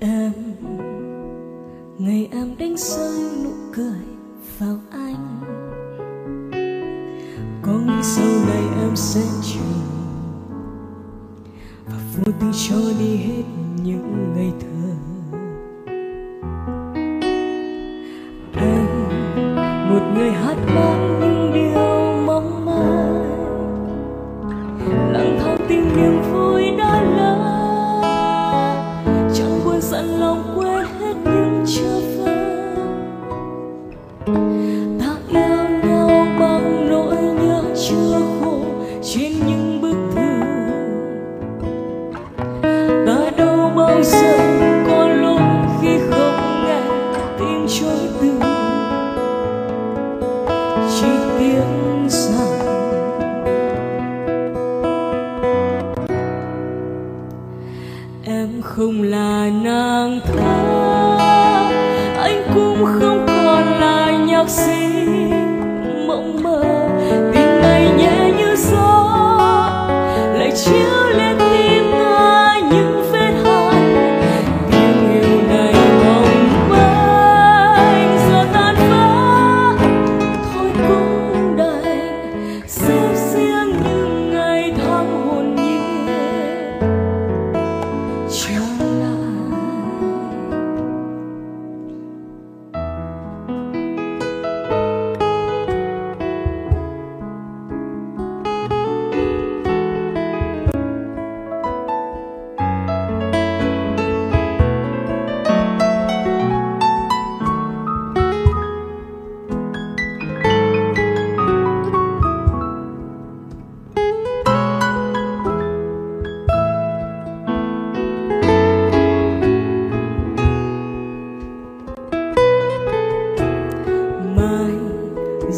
em. Ngày em đánh rơi nụ cười vào anh. Có nghĩ sau này em sẽ chịu và vô tư cho đi hết những ngày thường. không là nàng thơ.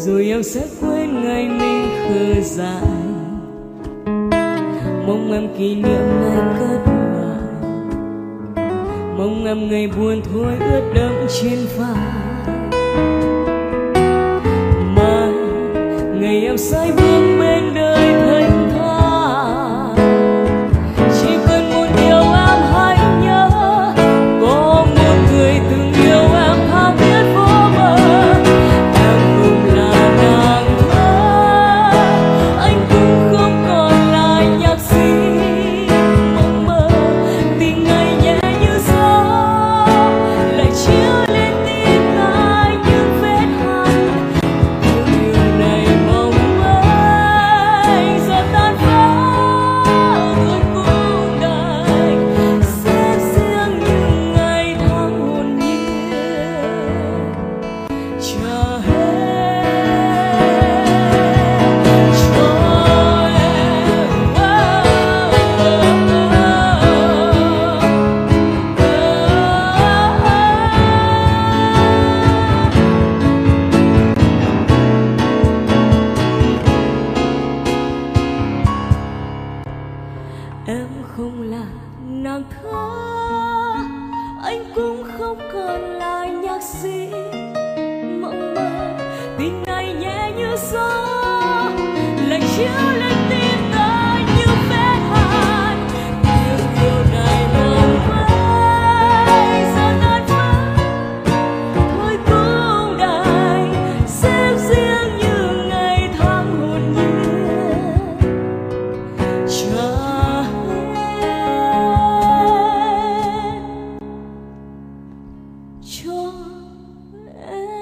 rồi em sẽ quên ngày mình khờ dại. Mong em kỷ niệm ngày cất ngoài mong em ngày buồn thôi ướt đẫm trên vai. Mai, ngày em sai bước cũng không là nàng thơ anh cũng không còn là nhạc sĩ. Mộng mơ, tình này nhẹ như gió. Lạnh chiếu lên Uh...